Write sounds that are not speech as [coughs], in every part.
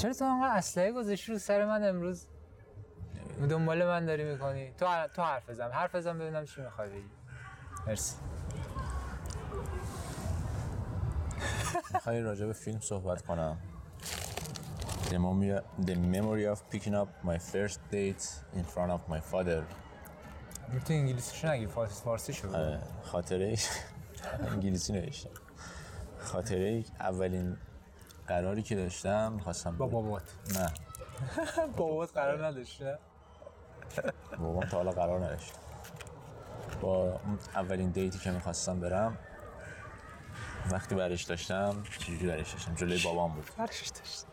چرا تو انقدر اسلحه گذاشتی رو سر من امروز؟ دنبال من داری می‌کنی؟ تو تو حرف بزن. حرف بزن ببینم چی می‌خوای بگی. مرسی. می‌خوای راجع به فیلم صحبت کنم؟ The memory, the memory of picking up my first date in front of my father. تو انگلیسیش نگی فارسی شو آره، خاطره [laughs] انگلیسی نوشتم خاطره اولین قراری که داشتم خواستم با بابات. نه. [laughs] بابات قرار نداشت نه بابام تا حالا قرار نداشت. با اولین دیتی که می‌خواستم برم وقتی برش داشتم چجوری برش داشتم؟ جلوی بابام بود. فرشش داشت.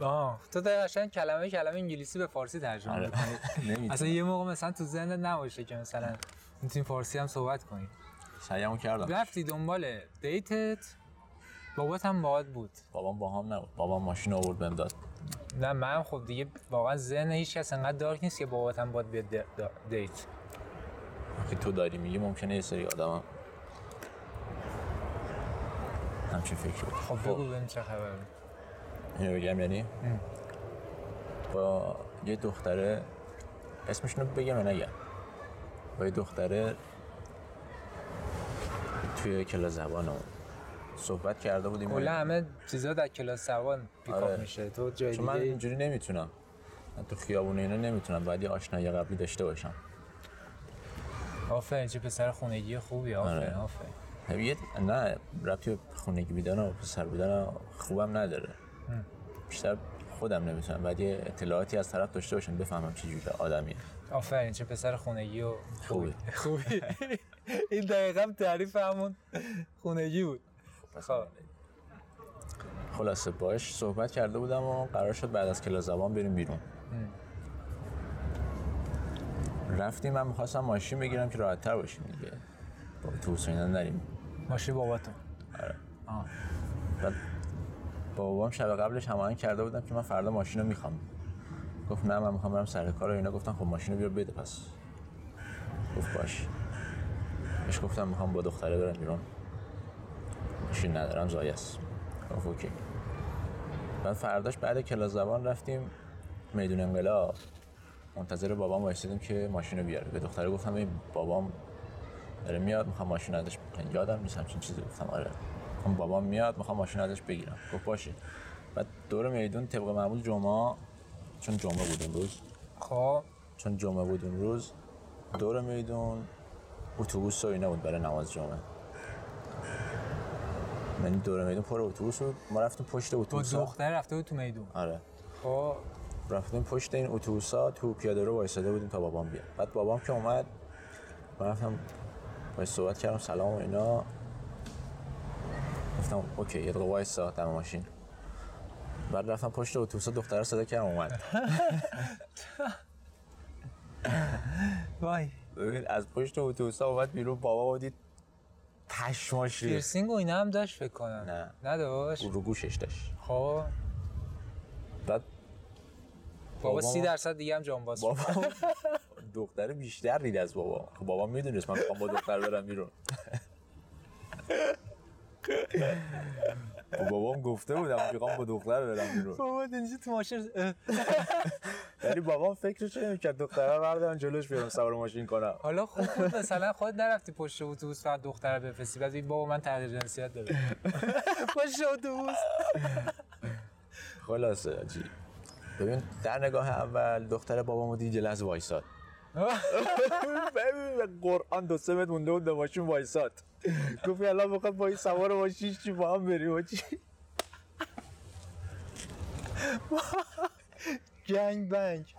آه. تو داری قشنگ کلمه کلمه انگلیسی به فارسی ترجمه آره. می‌کنی. [laughs] اصلا یه موقع مثلا تو ذهنت نباشه که مثلا می‌تونی فارسی هم صحبت کنی. سعیمو کردم. رفتی دنبال دیتت. بابات هم باهات بود. بابام با هم نبود. بابام ماشین آورد بهم داد. نه من خب دیگه واقعا ذهن هیچ کس انقدر دارک نیست که بابات هم باید بیاد دیت. وقتی تو داری میگی ممکنه یه سری آدم هم همچین فکر بود خب بگو ببین چه خبره. اینو بگم یعنی؟ با یه دختره اسمشونو بگم یا نگم. با یه دختره توی کلاس زبانمون صحبت کرده بودیم. کلا همه چیزا در کلاس سوان پیکاپ آره. میشه. تو جای چون من دیگه اینجوری نمی‌تونم. من تو خیابون اینا نمی‌تونم. باید یه آشنایی قبلی داشته باشم. آفرین چه پسر خونگی خوبی. آفرین آره. آفرین. خب نه ربطی به خونگی بودن و پسر بودن خوبم نداره. بیشتر خودم نمی‌تونم. باید یه اطلاعاتی از طرف داشته باشم بفهمم چه جوری آدمیه. آفرین چه پسر خونگی و خوبی. خوبی. [laughs] این دقیقا تعریف همون خونگی بود. خب. خلاصه باش صحبت کرده بودم و قرار شد بعد از کلاس زبان بریم بیرون. رفتیم من می‌خواستم ماشین بگیرم که راحت تر باشیم دیگه. با اتوبوس و اینا نریم ماشین باباتون بعد با بابام شب قبلش هماهنگ کرده بودم که من فردا ماشین رو می‌خوام. گفت نه من می‌خوام برم سر کار و اینا. گفتم خب ماشین رو بیار بده پس. گفت باش. بهش گفتم می‌خوام با دختره برم بیرون. ماشین ندارم زایه است. گفت اوکی. بعد فرداش بعد کلاس زبان رفتیم میدون انقلاب. منتظر بابام وایسیدیم که ماشین رو بیاره. به دختره گفتم این بابام داره میاد می‌خوام ماشین ازش بگیرم یادم نیست همچین چیزی گفتم. آره. می‌خوام بابام میاد می‌خوام ماشین ازش بگیرم. گفت باشه. بعد دور میدون طبق معمول جمعه چون جمعه بود اون روز. خب. چون جمعه بود اون روز دور میدون اتوبوس و اینا بود برای نماز جمعه. من دور میدون پر اتوبوس بود ما رفتیم پشت با اتوبوس دختر رفته بود تو میدون. آره. خب. رفتیم پشت این اتوبوسا تو پیاده رو وایساده بودیم تا بابام بیاد. بعد بابام که اومد من رفتم باید صحبت کردم سلام و اینا. گفتم اوکی یه دقیقه وایسا دم ماشین. بعد رفتم پشت اتوبوسا دختر صدا کردم اومد. [laughs] وای. از پشت اتوبوسا اومد بیرون بابا و دید پشماش پیرسینگ و اینا هم داشت فکر کنم. نه. نداشت رو گوشش داشت. خب. بعد بابا بابا- سی درصد دیگه هم جان باز شد. بابا [laughs] دختر بیشتر دید از بابا. خب بابا می‌دونست من می‌خوام با دختر برم بیرون. [laughs] بابام گفته بودم می‌خوام با دختر برم بیرون. بابا اینجا تو ماشین. ولی [laughs] بابام فکرش نمی‌کرد دختره رو بردارم جلوش بیارم سوار ماشین کنم حالا خوب بود مثلا خود نرفتی پشت اتوبوس فقط دختر رو بفرستی بعد بابا من تغییر جنسیت دارم. [laughs] پشت اتوبوس. خلاصه جی ببین در نگاه اول دختر بابامو دید یه لحظه وایساد. [laughs] ببین به قرآن دو سه متر مونده بود به ماشین وایساد. گفت الان بخواد با این سوار ماشین چی با هم بریم و چی گنگ بنگ.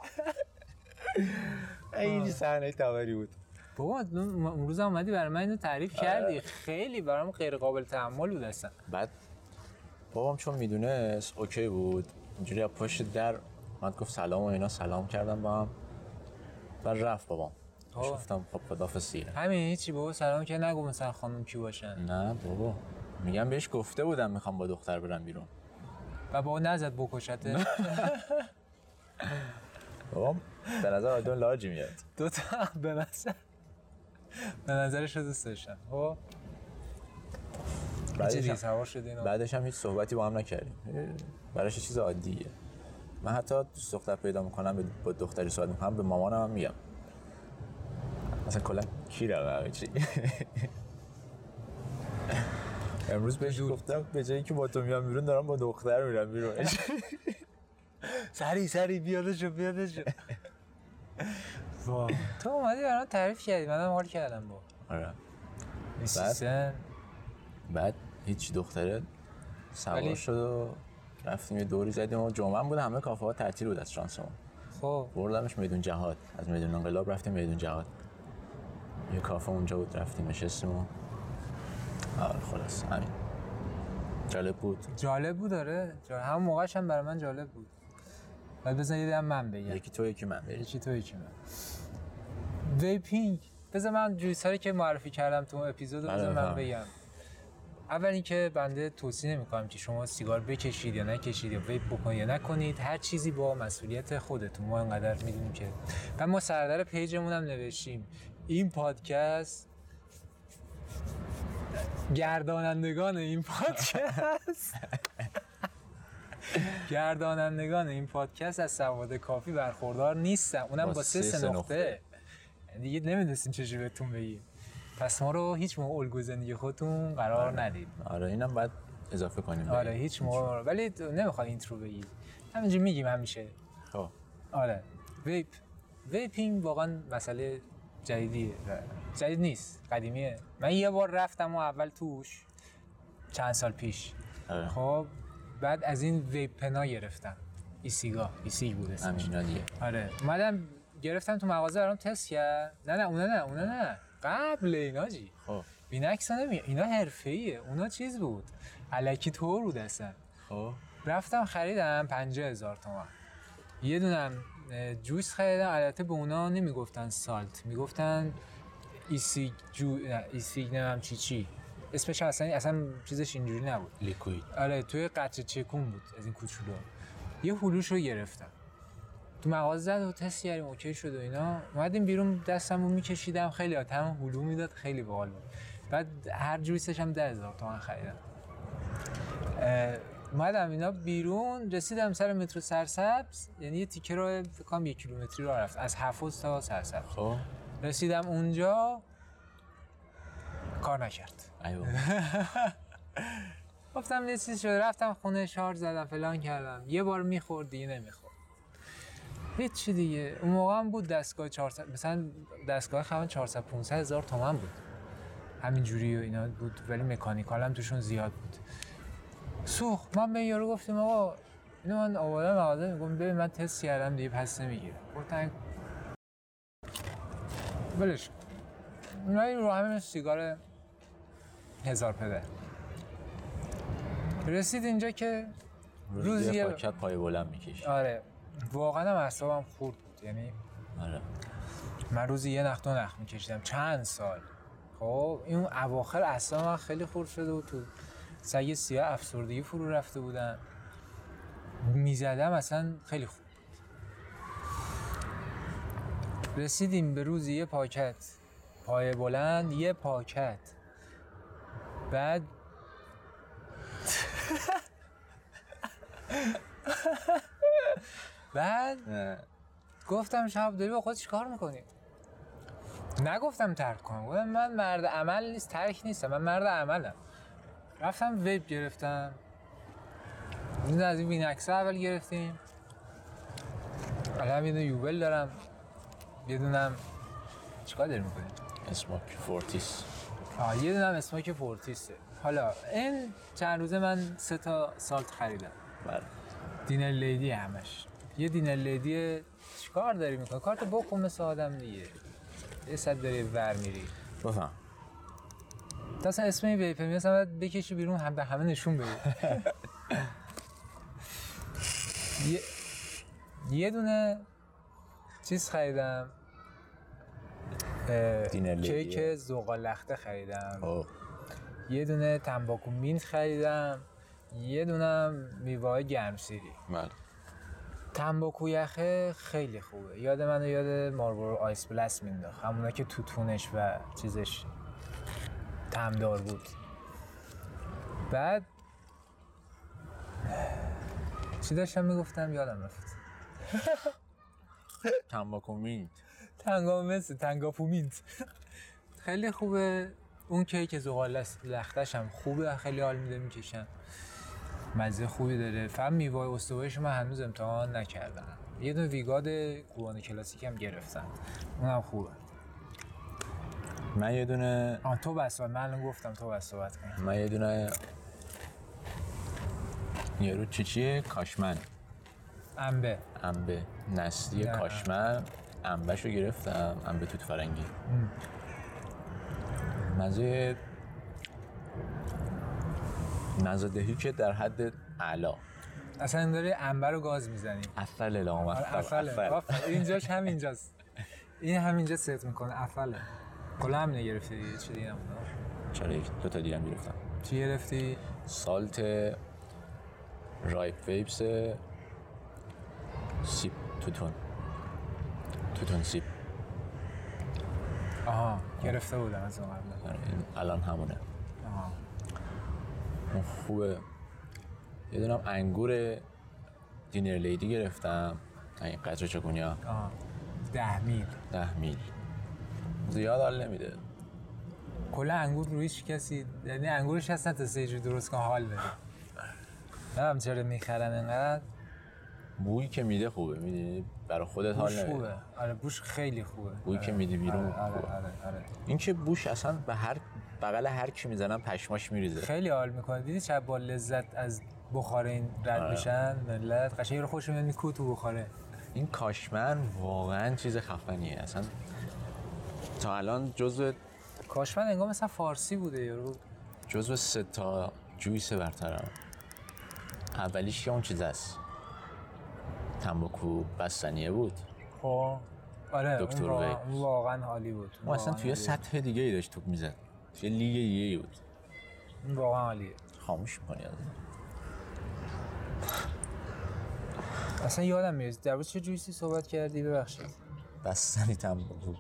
این صحنه تبری بود. بابا اون روز هم اومدی برای من اینو تعریف کردی. خیلی برام غیر قابل تحمل بود اصلا. بعد بابام چون می‌دونست اوکی بود اینجوری از پشت در من گفت سلام و اینا سلام کردم با هم. بعد رفت بابام. گفتم خب خدافظ سیره همین هیچی بابا سلام که نگو مثلا خانم کی باشن. نه بابا میگم بهش گفته بودم می‌خوام با دختر برم بیرون. و بابا نزد بکشته. بابام به نظر آدم لاجی میاد. دو تا به نظر به نظرش رو دوست داشتم. خب؟ بعدش هم- بعدش هم هیچ صحبتی با هم نکردیم. براش چیز عادیه. من حتی دوست دختر پیدا می‌کنم با دختری صحبت می‌کنم به مامانم هم میگم. مثلا کلا کیرم همه چی؟ [laughs] امروز بهش گفتم به جایی که با تو میام بیرون دارم با دختر میرم بیرون. [laughs] سری سری بیادشو بیادشو. تو اومدی برام تعریف کردی منم حال کردم با. آره. سیستم بعد؟ هیچ دختره سوار شد و رفتیم یه دوری زدیم و جمعه بود همه کافه ها تعطیل بود از شانسمون خب. بردمش میدون جهاد. از میدون انقلاب رفتیم میدون جهاد. یه کافه اونجا بود رفتیم نشستیم و آره خلاص همین. جالب بود؟ جالب بود داره جالب. همون موقعش هم برای من جالب بود. بعد بزن یه من بگم. یکی تو یکی من. بریم یکی تو یکی من. vaping بذار من juice هایی که معرفی کردم تو اون اپیزود رو بله، بذار من. بگم. اول اینکه بنده توصیه نمی‌کنم که شما سیگار بکشید یا نکشید یا vape بکنید یا نکنید هر چیزی با مسئولیت خودتون. ما انقدر می‌دونیم که و ما سردر page مون هم نوشتیم. این پادکست گردانندگان این پادکست. گردانندگان این پادکست از سواد کافی برخوردار نیستن. اونم با سه سه نقطه. دیگه نمی‌دونستیم چجوری بهتون بگیم. پس ما رو هیچ موقع الگو زندگی خودتون قرار ندید. آره اینم باید اضافه کنیم آره. هیچ موقع. ولی نمی‌خواد intro بگید همینجوری میگیم همیشه. خب. آره. ویپ. ویپینگ واقعا مسئله جدیدیه. جدید نیست. قدیمیه. من یه بار رفتم و اول توش چند سال پیش. آره. خب بعد از این ویپ پنا گرفتم. ایسیگا. ایسیگ بود اسمش. همین دیگه. آره. اومدم گرفتم تو مغازه برام تست کرد. نه نه اونا نه اونا نه. قبل اینا جی. خب. بینکس نمی اینا حرفه‌ایه. اونا چیز بود. الکی طور بود اصلا. خب. رفتم خریدم 50 هزار تومن یه دونم juice خریدم البته به اونا نمی‌گفتن salt. می‌گفتن e-cig juice نه e-cig نمیم چی چی. اسمش اصلا اصلا چیزش اینجوری نبود. liquid. آره توی قطره چکون بود از این کوچولو. یه هلوش رو گرفتم تو مغازه زد و تست کردیم OK شد و اینا. اومدیم بیرون دستم رو میکشیدم. خیلی طعم هلو می‌داد خیلی باحال بود. بعد هر جویسش هم ده هزار تومن خریدم اومدم اینا بیرون رسیدم سر مترو سرسبز یعنی یه تیکه رو فکر کنم یک کیلومتری راه رفت. از حفظ تا سرسبز. خب. رسیدم اونجا کار نکرد. [laughs] گفتم یه چیز شده. رفتم خونه شارژ زدم فلان کردم. یه بار می‌خورد دیگه نمی‌خورد. هیچی دیگه. اون موقع هم بود دستگاه 400 مثلا دستگاه خمن 400 500 هزار تومن بود. همین جوری و اینا بود ولی مکانیکال هم توشون زیاد بود. سوخت من به این یارو گفتیم آقا اینو من آوردم مغازه میگم ببین من تست کردم دیگه پس نمی‌گیره گفتن ولش کن. اونا رو همین سیگار هزار پده رسید اینجا که روز روزی- یه پاکت پای بلند می‌کشی آره واقعا هم اعصابم خورد بود یعنی آره من روزی یه نخ دو نخ میکشیدم چند سال خب این اواخر اصلا من خیلی خورد شده بود تو سگ سیاه افسردگی فرو رفته بودم می‌زدم اصلا خیلی خوب. رسیدیم به روزی یه پاکت. پای بلند یه پاکت. بعد [laughs] بعد گفتم شب داری با خود چیکار می‌کنی؟ نگفتم ترک کنم. گفتم من مرد عمل نیست ترک نیستم. من مرد عملم. رفتم vape گرفتم. این از این Wenax اول گرفتیم. الان یه دونه Uwell دارم. یه دونم چیکار داری می‌کنی؟ SMOK Fortis. آه یه دونم SMOK Fortis ه. حالا این چند روزه من سه تا salt خریدم. بله. دینر لیدی همش. یه دینر لیدی چیکار داری می‌کنی؟ کارت بکن مثل آدم دیگه. یه صد داری ور میری. بفهم. تا اصلا اسم این ویپر مثلا باید بکشی بیرون هم به همه نشون بدی یه یه دونه چیز خریدم. کیک زغال لخته خریدم. اوه. یه دونه تنباکو mint خریدم. یه دونه میوه گرمسیری بله. تنباکو یخه خیلی خوبه. یاد منو یاد Marlboro Ice Blast مینداخت. همونا که توتونش و چیزش طعم‌دار بود. بعد چی داشتم می‌گفتم؟ یادم رفت. تنباکو mint تنگا مثل تنباکو mint. خیلی خوبه. اون کیک زغال لختش هم خوبه. خیلی حال میده می‌کشن مزه خوبی داره. فهم میوه استوایش من هنوز امتحان نکردم. یه دونه ویگاد قوان کلاسیک هم گرفتم. اونم خوبه. من یه دونه آه تو بس من الان گفتم تو بس صحبت کن. من یه دونه یارو چی چیه؟ کاشمن. انبه. انبه. نسلی. کاشمن. انبهش رو گرفتم. انبه توت فرنگی. مزه مزه که در حد اعلا. اصلا این داره انبه رو گاز می‌زنی. افل لام آره، افل افله. آفرین. اینجاش همینجاست. این همینجا ست می‌کنه. افله. کلا هم نگرفتی دیگه؟ چی دیگه نمونه. چرا یک دو تا دیگه گرفتم. چی گرفتی؟ سالت رایپ ویپس سیب توتون. توتون سیب آها گرفته بودم از اون قبل. آره، الان همونه. آها. اون خوبه. یه دونم انگور دینر لیدی گرفتم. این قطر چکونیا. آها. ده میل. ده میل. زیاد حال نمیده. کلا انگور روی هیچ کسی یعنی انگورش هستن تا سه جور درست کن حال بده. نمی‌دونم چرا می‌خرن انقدر؟ بویی که میده خوبه می‌دونی؟ برای خودت حال نمیده. خوبه. آره بوش خیلی خوبه. بویی که آره. میدی بیرون آره آره خوبه. آره, آره. این که بوش اصلا به هر بغل هر کی می‌زنم پشماش میریزه. خیلی حال می‌کنه. دیدی چه با لذت از بخار این رد آره. میشن؟ ملت قشنگ رو خوش میاد میکو تو بخاره. این کاشمن واقعا چیز خفنیه. اصلا تا الان جزو کاشمن انگار مثلا فارسی بوده یارو. جزو سه تا جویس برترم. اولیش که اون چیز است. تنباکو بستنیه بود. خب آره دکتر وی. اون واقعا حالی بود. اون اصلا توی. سطح دیگه ای داشت توپ می‌زد. توی لیگ دیگه ای بود. اون واقعا عالیه. خاموش کنی از اصلا یادم میاد. در چه جویسی صحبت کردی؟ ببخشید. بستنی تنباکو.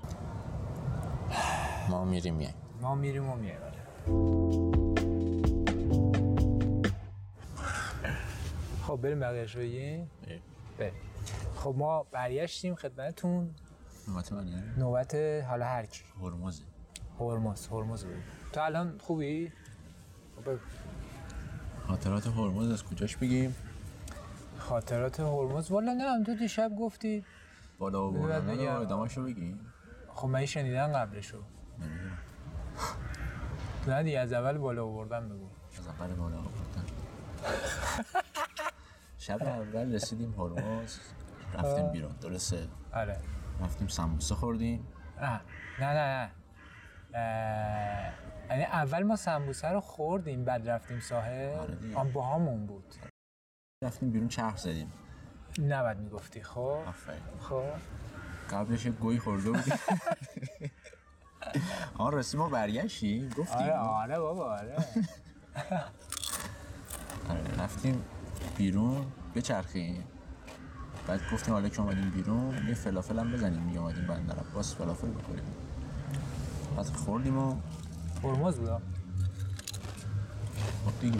ما میریم میایم. ما میریم و میایم آره. خب بریم بقیه‌اش رو بگیم؟ بریم. خب ما برگشتیم خدمتتون. نوبت منه؟ نوبت حالا هر کی. هرمز هرمز بود تو الان خوبی؟ خب. خاطرات هرمز از کجاش بگیم؟ خاطرات هرمز؟ والا نه تو دیشب گفتی. بالا و رو ادامه‌شو بگیم. خب من شنیدن قبلشو. نه دیگه از اول بالا آوردن بگو. از اول بالا آوردن شب اول رسیدیم هرمز رفتیم بیرون. درسته. آره. رفتیم سمبوسه خوردیم. نه نه نه. یعنی اول ما سمبوسه رو خوردیم بعد رفتیم ساحل. آره. آن با همون بود. رفتیم بیرون چرخ زدیم. نباید می‌گفتی خب؟ خب. قبلش گوی خورده بودیم. [laughs] آن رسیم ما برگشتیم گفتیم آره آره بابا آره. [laughs] آره، رفتیم بیرون بچرخیم. بعد گفتیم حالا که اومدیم بیرون یه فلافل هم بزنیم دیگه اومدیم بندر عباس فلافل بخوریم. بعد خوردیم و هرمز بود. خب دیگه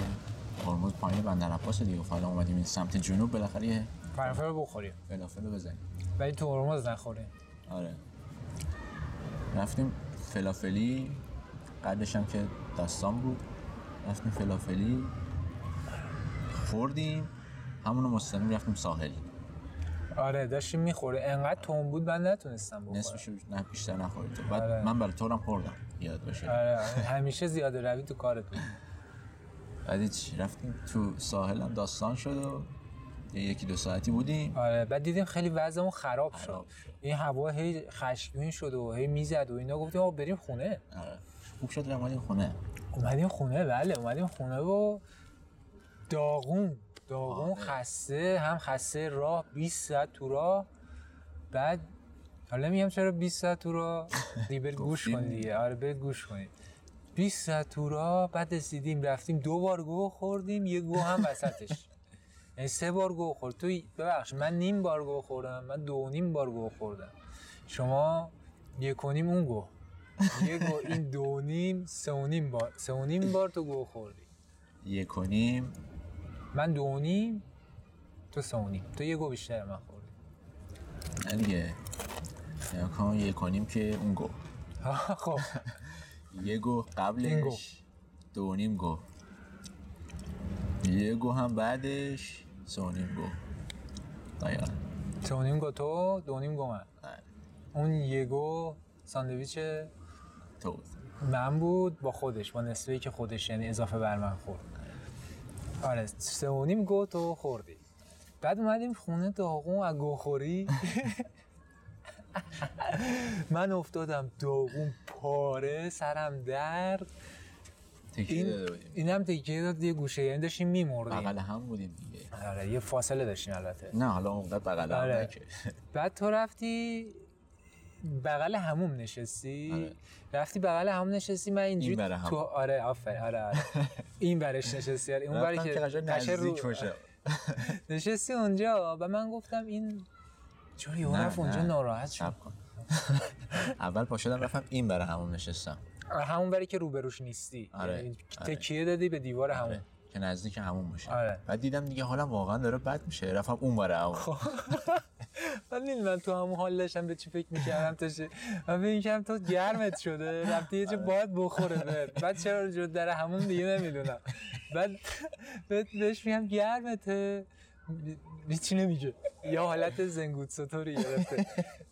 هرمز پایین بندر عباس دیگه. حالا اومدیم این سمت جنوب بالاخره یه فلافل رو بخوریم. فلافل رو بزنیم. ولی تو هرمز نخوریم. آره. رفتیم فلافلی قبلش هم که داستان بود. رفتیم فلافلی. خوردیم. همونو مستقیم رفتیم ساحل. آره داشتیم می‌خوره انقدر تون بود من نتونستم بخورم. نصفش نه بیشتر نخورید تو بعد آره. من برای تو هم خوردم. یاد باشه. آره آره. همیشه زیاده روی تو کارت بود. بعد چی؟ رفتیم تو ساحل هم داستان شد و یکی دو ساعتی بودیم. آره بعد دیدیم خیلی وضعمون خراب شد. خراب شد. این هوا هی خشمگین شد و هی می‌زد و اینا. گفتیم آقا بریم خونه. آره. خوب شد رفتیم خونه. اومدیم خونه بله اومدیم خونه و داغون داغون آره. خسته هم خسته راه 20 ساعت تو راه. بعد حالا میگم چرا 20 ساعت تو راه؟ [laughs] دیگه برید گوش. کنید دیگه. آره برید گوش کنید. 20 ساعت تو راه بعد رسیدیم رفتیم دو بار گوه خوردیم یه گوه هم وسطش. [laughs] یعنی سه بار گوه خورد. تو ببخش من نیم بار گوه خوردم من دو نیم بار گوه خوردم. شما یک و نیم اون گوه یه گوه این دو نیم سه و نیم بار سه و نیم بار تو گوه خوردی. یک و نیم. من دو نیم تو سه و نیم. تو یه گو بیشتر من خوردی. نه دیگه. کن یک و نیم که اون گو [laughs] خب. یه گو. قبلش دو نیم گو یه گو هم بعدش. سه و نیم گو آیا سه و نیم گو تو دو و نیم گو من. بله. اون یه گو ساندویچ تو. من بود با خودش با نصفه که خودش یعنی اضافه بر من خورد. آره سه و نیم گو تو خوردی. بعد اومدیم خونه داغون از گوخوری. [laughs] من افتادم داغون پاره سرم درد. این اینم تکیه داد یه گوشه یعنی داشتیم میمردیم. بغل هم بودیم دیگه. آره یه فاصله داشتیم البته. نه حالا اونقدر بغل هم آره. بعد تو رفتی بغل هموم نشستی؟ آره. رفتی بغل هموم نشستی؟ من اینجوری این بره هم. تو آره آفر آره آره. این برش نشستی. آره. اون بری رفتم که رو- نزدیک باشه. [laughs] نشستی اونجا و من گفتم این چرا رفت اونجا. ناراحت شد. [laughs] اول پا شدم رفتم این برای همون نشستم. همون بری که روبروش نیستی آره، یعنی آره. تکیه دادی به دیوار همون آره. که نزدیک همون باشه آره. بعد دیدم دیگه حالم واقعا داره بد میشه رفتم اون برای همون خب. [laughs] من می‌دونی من تو همون حال داشتم به چی فکر می‌کردم تا شه- من فکر تو گرمت شده رفتی یه آره. باید بخوره بهت بعد چرا جو در همون دیگه نمی‌دونم بعد بهش میگم گرمته هیچی نمیگه یا حالت زنگوت سطوری گرفته.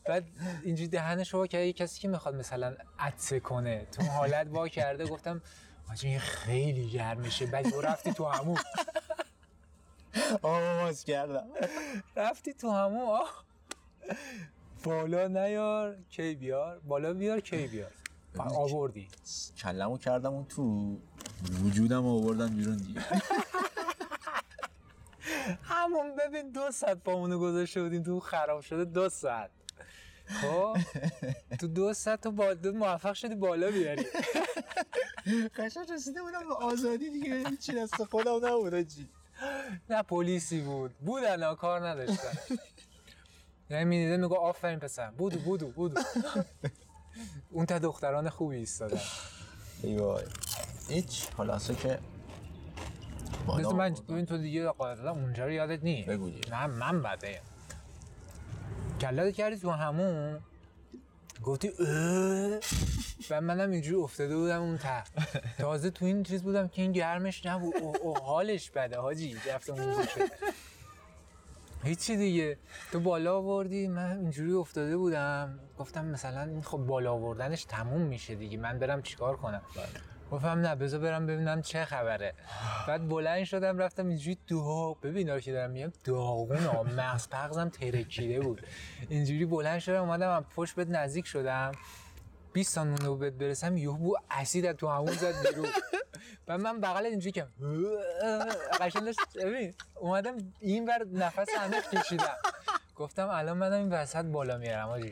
بعد اینجوری دهنش کرده یه کسی که می‌خواد مثلا عطسه کنه. تو حالت وا کرده. گفتم آجی این خیلی گرمشه بعد یهو رفتی تو همون. آواز کردم. رفتی تو همون. آه. بالا نیار کی بیار؟ بالا بیار کی بیار؟ آوردی. کلمو کردم اون تو وجودم رو آوردم بیرون دیگه. همون ببین دو ساعت پامونو گذاشته بودیم تو خراب شده دو ساعت. خب؟ تو دو ساعت تو با دو موفق شدی بالا بیاری. [laughs] قشنگ رسیده بودم به آزادی دیگه. هیچی دست خودم نبود چی نه پلیسی بود. بودن کار نداشتن [laughs] یعنی می‌دیده میگو آفرین پسر. بودو بودو بودو اون تا دختران خوبی ایستادن. ای وای. هیچ خلاصه که بالا من. ببین تو دیگه قاعدتا اونجا رو یادت نی بگو. نه من بده. کلت کردی تو همون. گفتی اه؟ و منم اینجوری افتاده بودم اون ته. [laughs] تازه تو این چیز بودم که این گرمش نبود. او, او حالش بده حاجی. رفتم اونجا شد. هیچی دیگه. تو بالا آوردی من اینجوری افتاده بودم. گفتم مثلا این خب بالا آوردنش تموم میشه دیگه. من برم چیکار کنم؟ گفتم نه بذار برم ببینم چه خبره. بعد بلند شدم رفتم اینجوری داغ ببین که دارم میگم داغون ها مغز پغزم ترکیده بود. اینجوری بلند شدم اومدم من پشت بهت نزدیک شدم. 20 ثانیه مونده بود بهت برسم یهو بو اسید تو همون زد بیرون. و من بغل اینجوری که قشنگ داشت ببین اومدم این بر نفس عمیق کشیدم گفتم الان منم این وسط بالا میارم آجی.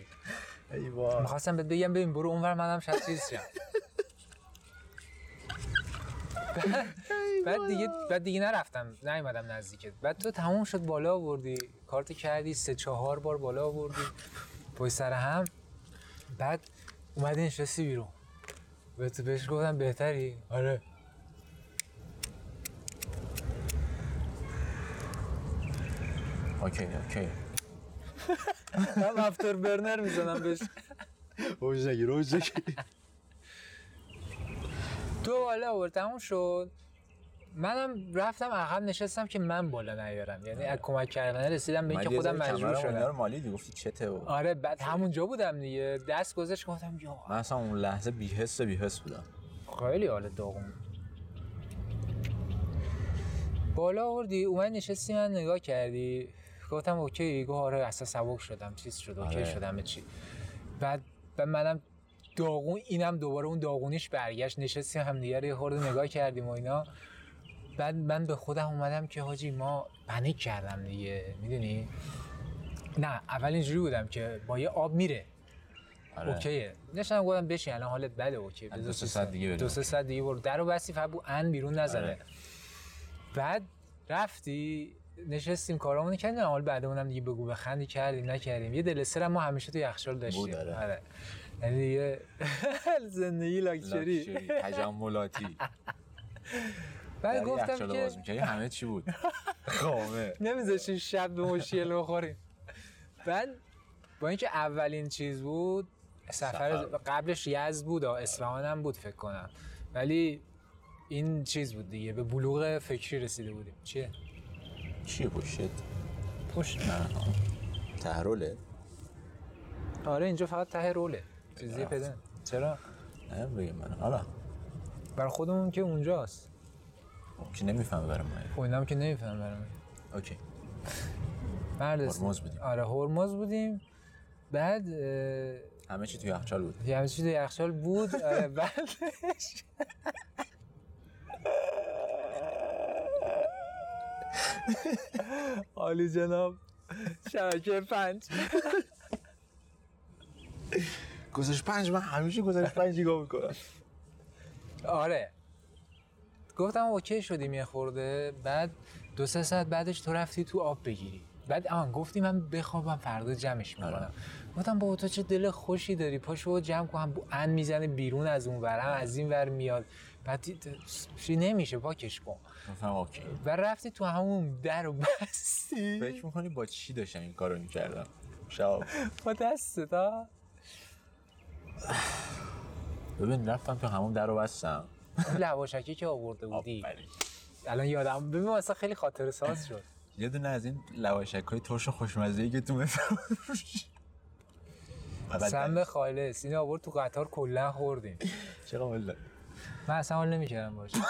می‌خواستم بهت بگم ببین برو اونور منم شاید چیز شم. بعد- دیگه بعد دیگه نرفتم نیومدم نزدیکت. بعد تو تموم شد بالا آوردی. کارت کردی سه چهار بار بالا آوردی. پشت سر هم. بعد اومدی نشستی بیرون. به تو بهش گفتم بهتری. آره. اوکی اوکی. [laughs] من افتر برنر می‌زنم بهش. روزگی روزگی. تو بالا آورد تموم شد. منم رفتم عقب نشستم که من بالا نیارم. یعنی از کمک کردن رسیدم به اینکه خودم مجبور اینا رو شدم مالی دی؟ گفتی چته و آره بعد همونجا بودم دیگه. دست گذاشت گفتم یا. من اصلا اون لحظه بی حس بی حس بودم. خیلی حال داغون. بود. بالا آوردی اومد نشستی من نگاه کردی. گفتم okay گفت آره اصلا سبک شدم چیز شد okay آره. شدم به چی. بعد بعد منم داغون اینم دوباره اون داغونیش برگشت نشستیم هم دیگه یه خورده نگاه کردیم و اینا بعد من به خودم اومدم که حاجی ما panic کردم دیگه می‌دونی نه اول اینجوری بودم که با یه آب میره آره. اوکیه نشستم گفتم بشین الان حالت بده اوکی دو سه ساعت. دیگه بریم. دو سه ساعت دیگه برو در رو بستی فقط بو ان بیرون نزنه آره. بعد رفتی نشستیم کارامون کردیم حال بعدمونم دیگه بگو بخندی کردیم نکردیم یه دلستر هم ما همیشه تو یخچال داشتیم بود، آره. یعنی دیگه [laughs] زندگی لاکچری. تجملاتی. بعد در گفتم که باز همه چی بود. [laughs] خامه. نمیذاشتیم شب به مشکل بخوریم بعد با اینکه اولین چیز بود سفر سفر. قبلش یزد بود و اصفهان هم بود فکر کنم. ولی این چیز بود دیگه به بلوغ فکری رسیده بودیم. چیه؟ چیه پشت پشت. نه. تحروله آره اینجا فقط ته روله چیزی پیدا چرا؟ نه بگم من. حالا. بر خودمون که اونجاست. که نمی‌فهمه برای ما خب اینم که نمیفهم برام اوکی. مرد هرمز بودیم. آره هرمز بودیم. بعد همه چی توی یخچال بود. همه چی تو یخچال بود. آره [laughs] بعد عالی جناب. شبکه پنج. [laughs] گذاشت پنج من همیشه گذاشت پنج نگاه می‌کنم؟ آره. گفتم اوکی شدیم یه خورده بعد دو سه ساعت بعدش تو رفتی تو آب بگیری. بعد آن گفتی من بخوابم فردا جمعش می‌کنم. آره. گفتم با تو چه دل خوشی داری؟ پاشو جمع کن هم ان می‌زنه بیرون از اون ور هم از این ور میاد. بعد نمیشه پاکش کن. گفتم اوکی. و رفتی تو همون در و بستی. فکر می‌کنی با چی داشتم این کارو می‌کردم؟ شب با دست تا ببین رفتم تو همون در رو بستم. اون لواشکی که آورده بودی. الان یادم ببین واسه خیلی خاطر ساز شد. یه دونه از این لواشک های ترش خوشمزه ای که تو مثلا سم خالص. این آورد تو قطار کلا خوردیم. چرا والا من اصلا حال نمی‌کردم باشه [laughs]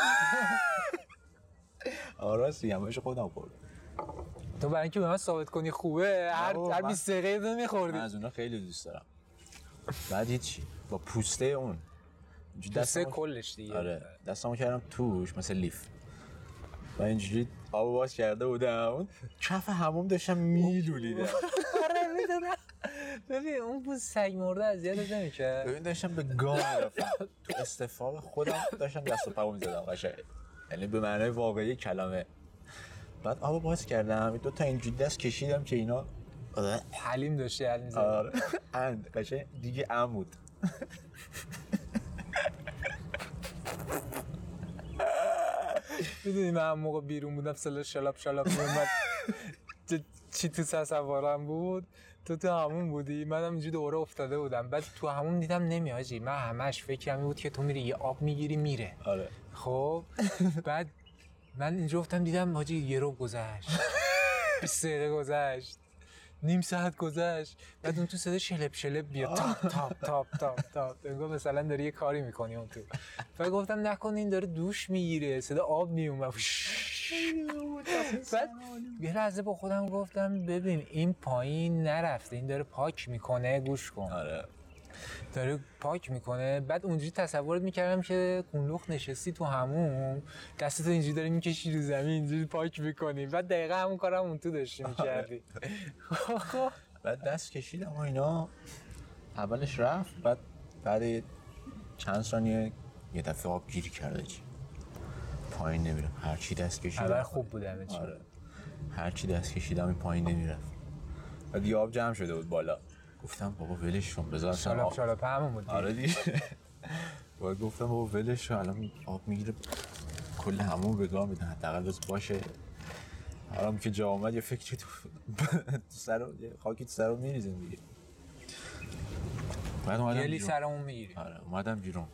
آراستی همش خودم خورد تو برای اینکه به من ثابت کنی خوبه هر بابا، هر من- 20 دقیقه دونه من میخوردی از اونا خیلی دوست دارم. بعد هیچی با پوسته اون. دسته کلش دیگه. آره دستمو کردم توش مثل لیف. و اینجوری آب باز کرده بودم. کف هموم داشتم میلولیدم. [laughs] آره می‌دونم. ببین اون بود سگ مرده اذیتت نمی‌کرد ببین داشتم به گام می‌رفتم. تو استفاق خودم داشتم دست و پا می‌زدم قشنگ. یعنی به معنای واقعی کلمه. بعد آب باز کردم. دو تا اینجوری دست کشیدم که اینا حلیم داشتی حلیم زدی آره. اند. قشنگ دیگه ام بود. می‌دونی من هم موقع بیرون بودم سلا شلاب شلاب میومد چی تو تصورم بود؟ تو تو همون بودی. منم اینجوری دوره افتاده بودم. بعد تو همون دیدم نمیاجی من همش فکرم این بود که تو میری یه آب می‌گیری میره. آره. خب؟ بعد من اینجا افتم دیدم حاجی یه رو گذشت. 20 دقیقه گذشت. نیم ساعت گذشت. بعد اون تو صدا شلپ شلپ بیاد. تاپ تاپ تاپ تاپ تاپ. انگار مثلا داری یه کاری می‌کنی اون تو. بعد گفتم نکن این داره دوش می‌گیره. صدا آب میومد [laughs] بعد یه لحظه با خودم گفتم ببین این پایین نرفته. این داره پاک می‌کنه. گوش کن. آره. داره پاک می‌کنه. بعد اونجوری تصورت می‌کردم که کون‌لخت نشستی تو همون دستتو اینجوری داری می‌کشی رو زمین اینجوری پاک می‌کنی. بعد دقیقا همون کارم اون تو داشتی می‌کردی. [laughs] بعد دست کشیدم و اینا. اولش رفت بعد بعد چند ثانیه یه دفعه آب گیری کرده چی. پایین نمیره هر چی دست کشیدم. اول خوب بود همه چی. آره. هر چی دست کشیدم این پایین نمی‌رفت. بعد یه آب جمع شده بود بالا. گفتم بابا ولش کن بذار آب شالاب همون بود آره دیگه. باید گفتم بابا ولش کن الان آب می‌گیره کل همون به گاه میدن حداقل بس باشه. حالا که جا آمد یه فکری تو سر خاکی تو سر رو میریزیم دیگه. بعد اومدم گلی بیرون. سرمون می‌گیری آره اومدم بیرون.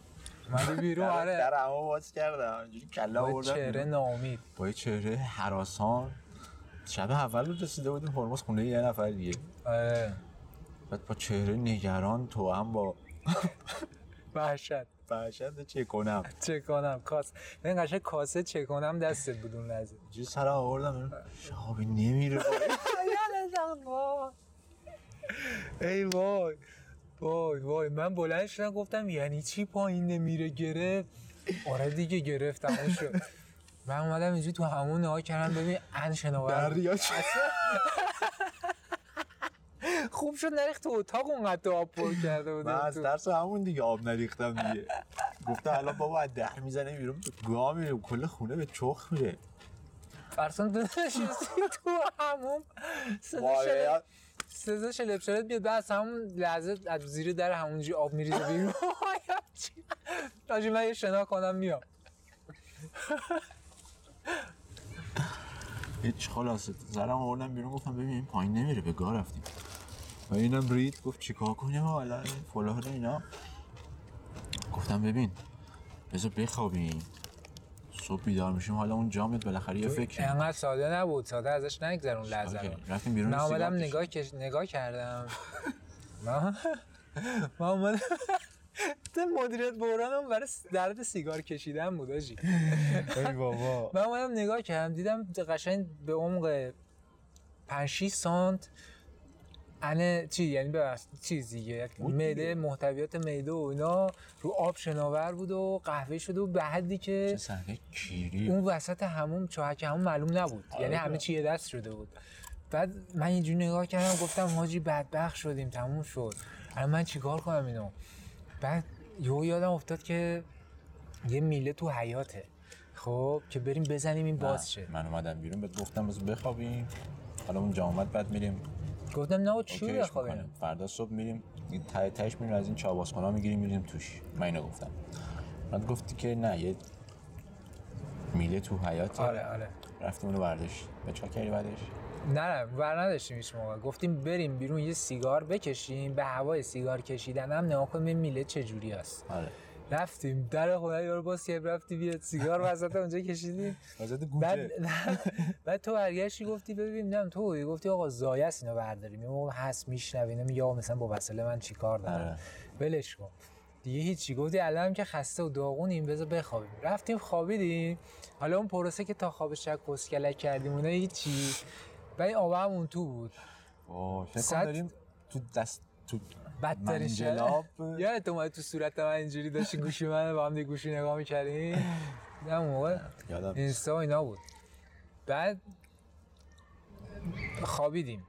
اومدی بیرون؟ آره. در همه باز کردم اینجوری کلا آوردم چهره. ناامید. با یه چهره حراسان. شب اول رو رسیده بودیم هرمز خونه یه نفر دیگه. آره. بعد با چهره نگران تو هم با [laughs] وحشت. وحشت چه کنم چه کنم کاس. این قشنگ کاسه چه کنم دستت بود اون لحظه. اینجوری سر آوردم. شهابی نمیره. [laughs] ای وای. وای وای. من بلند شدم گفتم یعنی چی پایین نمیره؟ گرفت. آره دیگه گرفت تموم شد. من اومدم اینجوری تو همون نها کردم ببین ان شناور دریا [laughs] خوب شد نریخت تو اتاق اونقدر آب پر کرده بود. من از. ترس همون دیگه آب نریختم دیگه. گفتم الان بابا از در می‌زنه بیرون گاه میره کل خونه به چخ میره. فرسان تو نشستی تو همون. صدا شلپ شلپ بیاد از همون لحظه از زیر در همونجی آب میریزه [laughs] بیرون. آجی من یه شنا کنم میام هیچ خلاصه. زرم آوردم بیرون گفتم ببین این پایین نمیره به گاه رفتیم. و اینم رید گفت چیکار کنیم حالا فلان اینا. گفتم ببین بذار بخوابیم. صبح بیدار میشیم حالا اون جامت بالاخره یه فکر انقدر ساده نبود ساده ازش نگذر اون لحظه رفتیم بیرون من کشیدیم. نگاه کش... نگاه کردم. [laughs] من من اومدم [laughs] مدیریت بحرانم برای درد سیگار کشیدن بود آجی. [laughs] ای بابا. من اومدم نگاه کردم دیدم قشنگ به عمق 5 6 سانت انه چی؟ یعنی ببخش چیز دیگه معده. محتویات معده و اینا رو آب شناور بود و قهوه شده و به حدی که کیری. اون وسط همون چاهک همون معلوم نبود. آره. یعنی همه چی دست شده بود. بعد من اینجوری نگاه کردم گفتم حاجی بدبخت شدیم تموم شد. الان من چیکار کنم اینو؟ بعد یهو یادم افتاد که یه میله تو حیاته. خب که بریم بزنیم این باز شه. من اومدم بیرون بهت گفتم بخوابیم. حالا اون اومد بعد میریم گفتم نه چی می‌کنیم. فردا صبح میریم این ته تهش میریم از این چابازخونا می‌گیریم میریم توش. من اینو گفتم. بعد گفتی که نه یه میله تو حیات آره آره. رفتیم اونو برداشت. به چا کردی بعدش؟ نه نه ور نداشتیم هیچ موقع. گفتیم بریم بیرون یه سیگار بکشیم به هوای سیگار کشیدن هم نگاه کنیم میله چجوری است آره. رفتیم. در خونه یارو باز کردیم رفتیم یه سیگار وسط اونجا کشیدیم واسه بعد [laughs] بعد تو برگشتی گفتی ببین نم تو گفتی آقا زایه است اینو برداریم. موقع هست میشنوینم یا مثلا با وسیله من چیکار دارم؟ آره. ولش کن. دیگه هیچی. گفتی الان که خسته و داغونیم بذار بخوابیم. رفتیم خوابیدیم. حالا اون پروسه که تا خواب شک پسکلک کردیم اونها هیچی. و این آبه هم اون تو بود. کن داریم تو دست تو بدترین شد منجلاب یادت اومد تو صورت من اینجوری داشتی گوشی من با هم دیگه گوشی نگاه می‌کردیم نه اون موقع. اینستا اینا بود. بعد خوابیدیم.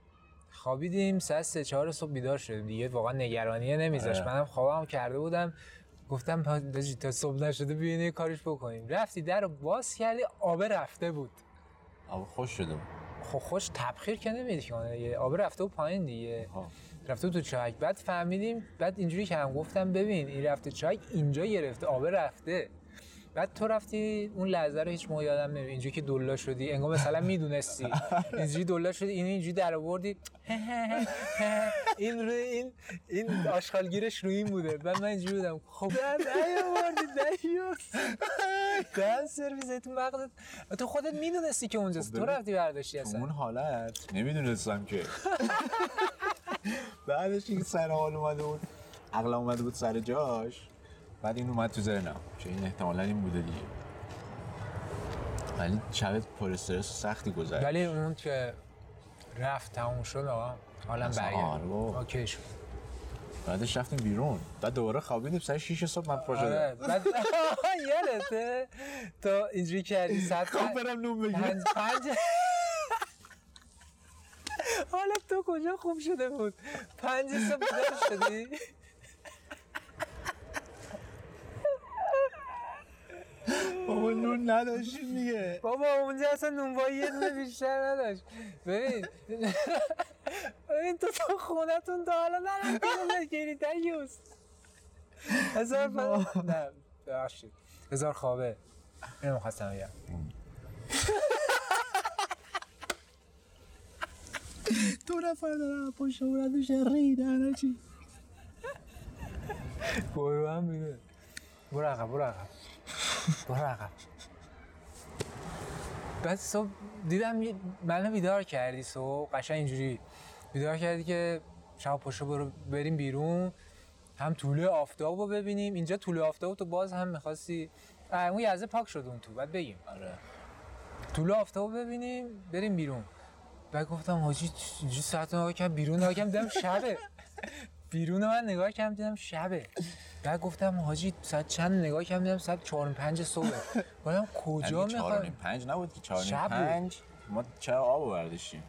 خوابیدیم ساعت سه چهار صبح بیدار شدیم دیگه. واقعا نگرانیه نمیذاش. آره. منم خوابم کرده بودم. گفتم تا- صبح نشده بیاین یه کاریش بکنیم. رفتی در رو باز کردی آبه رفته بود. آب خوش شده بود. خب خوش تبخیر که نمیدی دیگه. آبه رفته بود پایین دیگه. ها. رفته تو چاک بعد فهمیدیم بعد اینجوری که هم گفتم ببین این رفته چاک اینجا گرفته آبه رفته. بعد تو رفتی اون لحظه رو هیچ موقع یادم نمیاد. اینجوری که دلا شدی انگار مثلا می‌دونستی. اینجوری دلا شدی این اینجوری در آوردی. این روی این این آشغالگیرش روی این بوده. بعد من اینجوری بودم. خب نیاوردی دیوس دهن سرویس تو مغزت. تو خودت می‌دونستی که اونجاست. خب تو رفتی برداشتی اصلا. اون حالت نمی‌دونستم که. [laughs] بعدش این سر حال اومده بود. عقلم اومده بود سر جاش. بعد این اومد تو ذهنم. که این احتمالا این بوده دیگه. ولی شب پر استرس سختی گذشت. ولی اون که رفت تموم شد آقا حالا برگرد. آره. اوکی شد. بعدش رفتیم بیرون. بعد دوباره خوابیدیم. سر 6 صبح من پا آره. شدم بعد [laughs] یادته؟ تو اینجوری کردی خب برم نون بگیرم. پنج [laughs] حالا تو کجا خوب شده بود؟ پنج صبح بیدار شدی؟ بابا نون نداشتیم دیگه. بابا اونجا اصلا نونوایی یه دونه بیشتر نداشت. ببین ببین تو تو خونتون تا حالا نرفتی نگیری دیوس هزار فن نه ببخشید. هزار خوابه. اینو می‌خواستم بگم. دو نفر دارم پشت مورد میشه ریدن چی برو هم بیده برو عقب برو عقب برو عقب بعد صبح دیدم منو بیدار کردی صبح قشنگ اینجوری بیدار کردی که شب پشت برو بریم بیرون هم طوله آفتاب رو ببینیم اینجا طوله آفتاب تو باز هم می‌خواستی اون یزه پاک شد اون تو بعد بگیم آره طول آفتاب رو ببینیم بریم بیرون بعد گفتم حاجی اینجوری ساعت نگاه کردم بیرون نگاه کردم دیدم شبه. بیرون من نگاه کردم دیدم شبه. بعد گفتم حاجی ساعت چند نگاه کردم دیدم ساعت چهار و پنج صبح. گفتم کجا می‌خوای نیم پنج نبود که چهار و نیم شب بود. پنج؟ ما چرا آب برداشتیم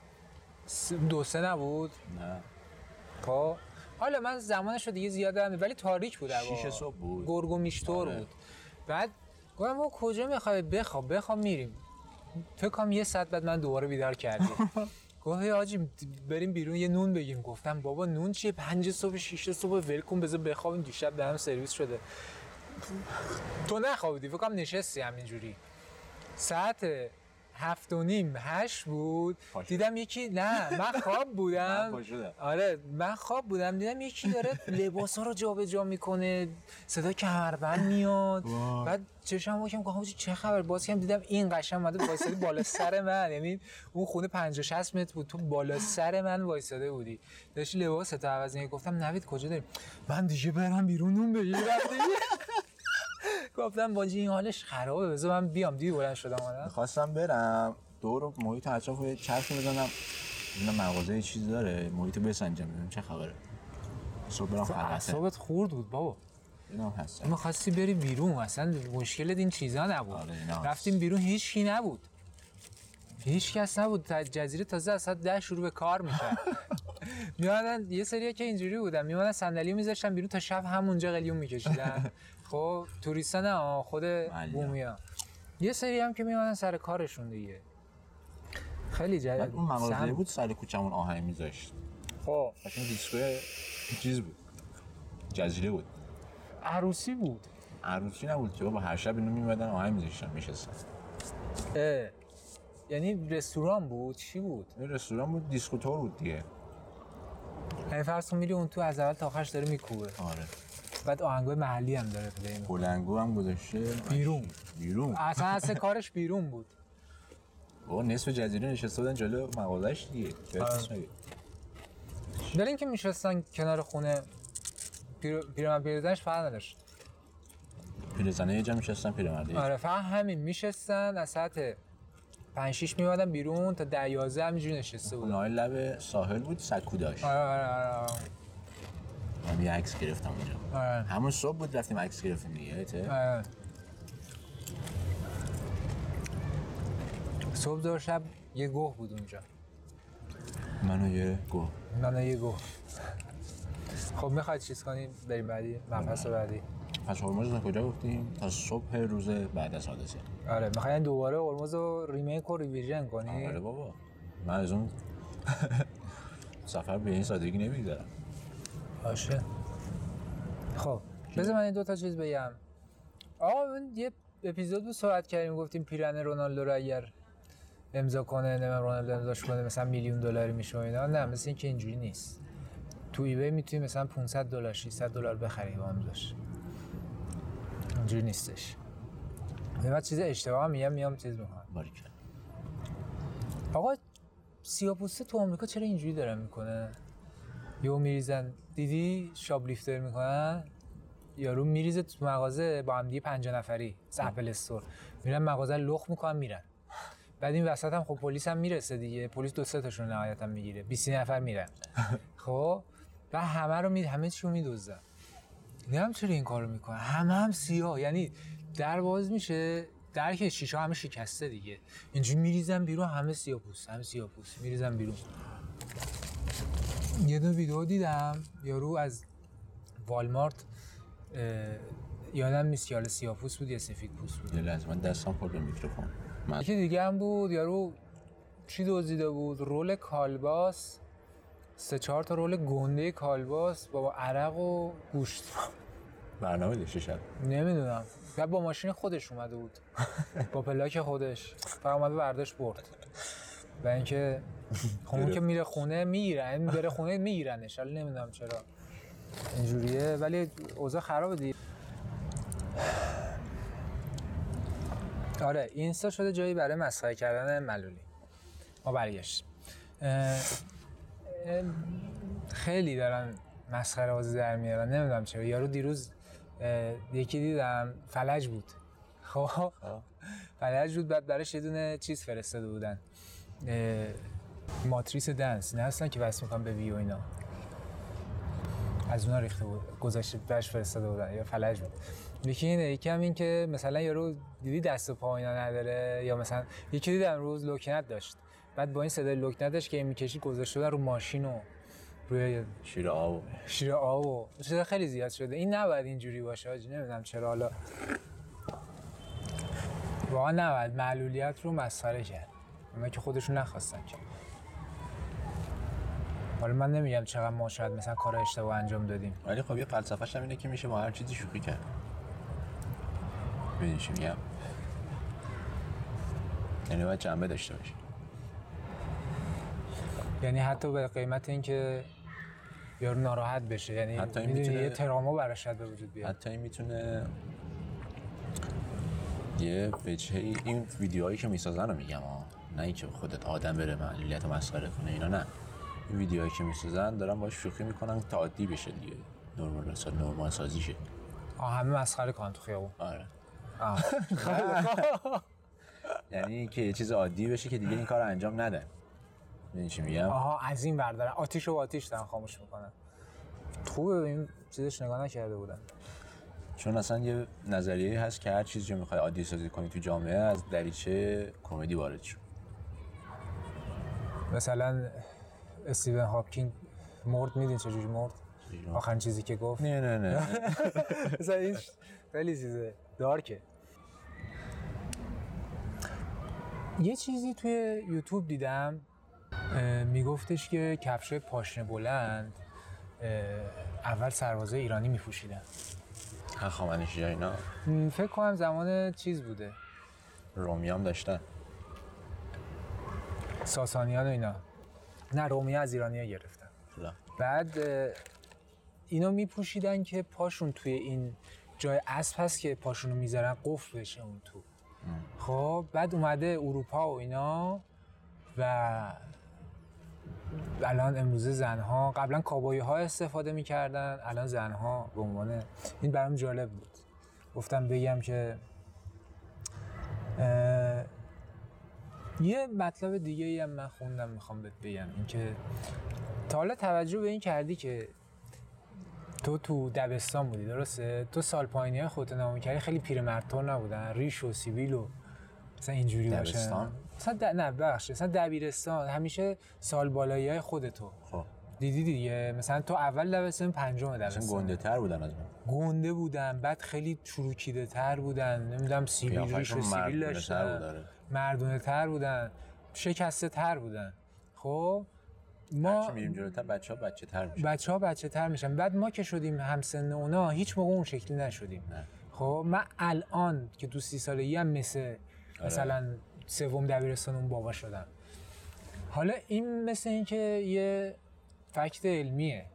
دو سه نبود. نه. خب. حالا من زمانش رو دیگه زیاد دارم ولی تاریک بود. شیش صبح بود. گرگ و میشتور آره. بود. بعد گفتم ما کجا می‌خوای؟ بخواب بخواب میریم. فکر کنم یه ساعت بعد من دوباره بیدار کردی. [laughs] گفت آجی بریم بیرون یه نون بگیم. گفتم بابا نون چیه؟ پنج صبح شیش صبح ول کن بذار بخوابیم دیشب دهنم سرویس شده. تو نخوابیدی؟ فکر کنم نشستی همینجوری. ساعت هفت و نیم هشت بود. پا شد. دیدم یکی نه من خواب بودم. [laughs] من. آره من خواب بودم. دیدم یکی داره لباس ها رو جابجا می‌کنه صدا کمربند میاد. وای. بعد چشم واکم گفتم چه خبر؟ باز کردم دیدم این قشنگ اومده وایساده بالا سر من. یعنی اون خونه 50 60 متر بود تو بالا سر من وایساده بودی. داشتی لباس تو عوض. گفتم نوید کجا داری؟ من دیگه برم بیرون نون بگیرم دیگه گفتم باجی این حالش خرابه بذار من بیام. دیدی بلند شدم اومدم. خواستم برم. دور محیط اطراف چرخی بزنم. ببینم مغازه یه چیزی داره. محیط بسنجم. ببینم چه خبره. صبح برم خلقته خورد بود بابا. اینم هست. می‌خواستی بری بیرون. اصلا مشکلت این چیزا نبود. آره، اینا. رفتیم بیرون. هیچ کی نبود. هیچ کس نبود. تا جزیره تازه از ساعت ده شروع به کار می‌کرد. [laughs] میادن یه سری که اینجوری بودن. میادن صندلی میذاشتن بیرون تا شب همونجا قلیون میکشیدن. [laughs] خب توریستا نه خود بومیا یه سری هم که میادن سر کارشون دیگه. خیلی جالب اون مغازه سم- بود سر کوچمون آهنگ میذاشت. خب. قشنگ دیسکو چیز بود. جزیره بود. عروسی بود. عروسی نبود که با هر شب اینو میمدن آهنگ میذاشتن میشستن. یعنی رستوران بود؟ چی بود؟ این رستوران بود دیسکو طور بود دیگه. یعنی فرض کن میری اون تو از اول تا آخرش داره میکوبه. آره. بعد آهنگای محلی هم داره play. بلندگو هم گذاشته. بیرون. بیرون. اصلا اصل کارش بیرون بود. بابا نصف جزیره نشسته بودن جلو مغازش دیگه. آره. داره اینکه میشستن کنار خونه پیر- پیرمرد پیرزنش فرق نداشت. پیرزنه یه جا میشستن پیرمرده آره فقط همین میشستن از ساعت پنج شیش میمدن بیرون تا ده یازده همینجوری نشسته بودن. لب ساحل بود سکو داشت. آره آره آره آره. من یه عکس گرفتم اونجا آره. همون صبح بود رفتیم عکس گرفتیم دیگه یادته؟ آره. صبح دور شب یه گوه بود اونجا. منو یه گو من یه گوه. خب می‌خواید چیز کنیم؟ بریم بعدی؟ مبحث بعدی. پس هرمز رو کجا گفتیم؟ تا صبح روز بعد از حادثه. آره می‌خواین دوباره هرمز رو remake و revision کنی؟ آره بابا. من از اون [laughs] سفر به این سادگی نمیگذرم باشه. خب بذار من این دو تا چیز بگم. آقا من یه اپیزود بود صحبت کردیم گفتیم پیرن رونالدو رو اگر امضا کنه نه رونالدو امضاش کنه مثلا میلیون دلاری میشه و اینا. نه مثل اینکه اینجوری نیست. تو ایبی می‌تونی مثلا 500 دلار 600 دلار بخری با امضاش. اینجوری نیستش. من چیز اشتباه میگم میام چیز می‌کنم. باریکن آقا سیاپوسته تو آمریکا چرا اینجوری دارن می‌کنه؟ یهو میریزن دیدی شاب لیفتر می‌کنن؟ یارو میریزه تو مغازه با هم دیگه 50 نفری اپل استور میرن مغازه لخ می‌کنن میرن. بعد این وسط هم خب پلیس هم می‌رسه دیگه. پلیس دو سه تاشون نهایتا می‌گیره. 20 نفر میرن. [laughs] خب؟ و همه رو می همه چی رو میدزدن نمی‌دونم چرا این کارو می‌کنن؟ همه هم سیاه. یعنی در باز میشه در که شیشه همه شکسته دیگه. اینجوری میریزن بیرون همه سیاه پوست همه سیاه پوست. میریزن بیرون. یه دو ویدیو دیدم یارو از والمارت یادم نیست که حالا سیاه پوست بود یا سفید پوست بود لحظه من دستم خورد میکروفون. من یکی دیگه هم بود یارو چی دزدیده بود؟ رول کالباس. سه چهار تا رول گنده کالباس با عرق و گوشت. برنامه داشته شب. نمی‌دونم. و با ماشین خودش اومده بود. [laughs] با پلاک خودش. فقط اومده برداشت برد. و اینکه [laughs] خب اون که میره خونه می‌گیرن بره خونه میگیرنش. حالا نمی‌دونم چرا. اینجوریه. ولی اوضاع خرابه دیگه. آره اینستا شده جایی برای مسخره کردن ملولی. ما برگشت خیلی دارن مسخره بازی در میارن. نمی‌دونم چرا. یارو دیروز یکی دیدم فلج بود. خب؟ فلج بود بعد براش یه دونه چیز فرستاده بودن. ماتریس دنس. نه اصلا که وصل می‌کنم به ویو اینا. از اونا ریخته بود. گذاشته براش فرستاده بودن. یا فلج بود. یکی اینه یکی هم این که مثلا یارو دیدی دست و پا اینا نداره؟ یا مثلا یکی دیدم روز لکنت داشت. بعد با این صدای لکنتش که می‌کشید گذاشته بودن رو ماشین و روی شیر آب. شیر آب و چیزا خیلی زیاد شده. این نباید اینجوری باشه حاجی نمی‌دونم چرا. حالا واقعا نباید. معلولیت رو مسخره کرد. اونا که خودشون نخواستن که. حالا من نمیگم چقدر ما شاید مثلا کار اشتباه انجام دادیم. ولی خب یه فلسفه‌ش هم اینه که میشه با هر چیزی شوخی کرد. ببین چی میگم؟ یعنی باید جنبه داشته باشه یعنی حتی به قیمت اینکه یارو ناراحت بشه یعنی حتی این میتونه- یه تراما براش به وجود بیاد. حتی این می‌تونه یه وجهه این ویدیوهایی که می‌سازن رو میگم ها نه اینکه خودت آدم بره معلولیت مسخره کنه اینا نه. این ویدیوهایی که می‌سازن دارن باش شوخی می‌کنن تا عادی بشه دیگه. نرمال سا نرمال سازی شه. آه همه مسخره کن تو خیابون. آره. [laughs] یعنی که چیز عادی بشه که دیگه این کار انجام ندن این چی میگم؟ آها از این بردارن آتیش و آتیش دارن خاموش می‌کنن. خوبه به این چیزش نگاه نکرده بودن چون اصلا یه نظریه هست که هر چیزی رو می‌خوای عادی سازی کنی تو جامعه از دریچه کمدی وارد شو. مثلا استیون هاپکینگ مرد میدین چجوری مرد؟ آخرین چیزی که گفت. نه نه نه. [laughs] مثلا این خیلی چیزه دارکه. یه چیزی توی یوتیوب دیدم میگفتش که کفش پاشنه بلند اول سربازای ایرانی میپوشیدن هخامنشی اینا؟ فکر کنم زمان چیز بوده. رومی هم داشتن. ساسانیان و اینا. نه رومی از ایرانی گرفتن. خدا. بعد اینو میپوشیدن که پاشون توی این جای اسب هست که پاشون رو می‌ذارن قفل بشه اون تو. خب بعد اومده اروپا و اینا و الان امروزه زنها قبلا کابایی ها استفاده می‌کردن الان زنها به عنوان این برام جالب بود. گفتم بگم که یه مطلب دیگه ای هم من خوندم می‌خوام بهت بگم. اینکه تا حالا توجه به این کردی که تو تو دبستان بودی درسته؟ تو سال پایینی های خودت نام کردی خیلی پیرمردطور نبودن. ریش و سیبیل و مثلا اینجوری دبستان؟ مثلا د... نه بخش مثلا دبیرستان. همیشه سال بالایی های خودتو. خب. دیدی دیگه؟ مثلا تو اول دبستان پنجم دبستان. گنده تر بودن از من گنده بودن. بعد خیلی چروکیده تر بودن. نمی‌دونم سیبیل ریش و سیبیل داشتن. مردونه تر بودن شکسته تر بودن. خب ما میریم جلوتر بچه ها بچه تر میشه بچه ها بچه تر میشن. بعد ما که شدیم همسن اونا هیچ موقع اون شکلی نشدیم. نه. خب من الان که تو سی سالگی هم مثل آره. مثلا سوم دبیرستان اون بابا شدم. حالا این مثل اینکه یه فکت علمیه.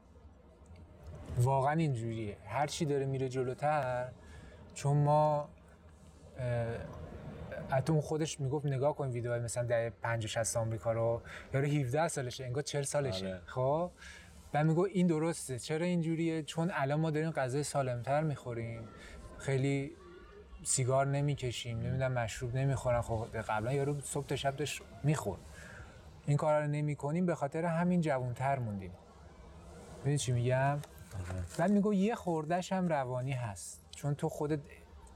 واقعا اینجوریه. هر چی داره میره جلوتر چون ما حتی اون خودش می‌گفت نگاه کن ویدیو مثلا در 50 60 آمریکا رو. یارو 17 سالشه انگار 40 سالشه. آره. خب؟ بعد میگو این درسته. چرا اینجوریه؟ چون الان ما داریم غذای سالمتر می‌خوریم. خیلی سیگار نمی‌کشیم نمی‌دونم مشروب نمی‌خورن. خب قبلا یارو صبح تا شب داشت می‌خورد. این کارا رو نمی‌کنیم به خاطر همین جوانتر موندیم. ببین چی میگم؟ بعد میگو یه خوردش هم روانی هست. چون تو خودت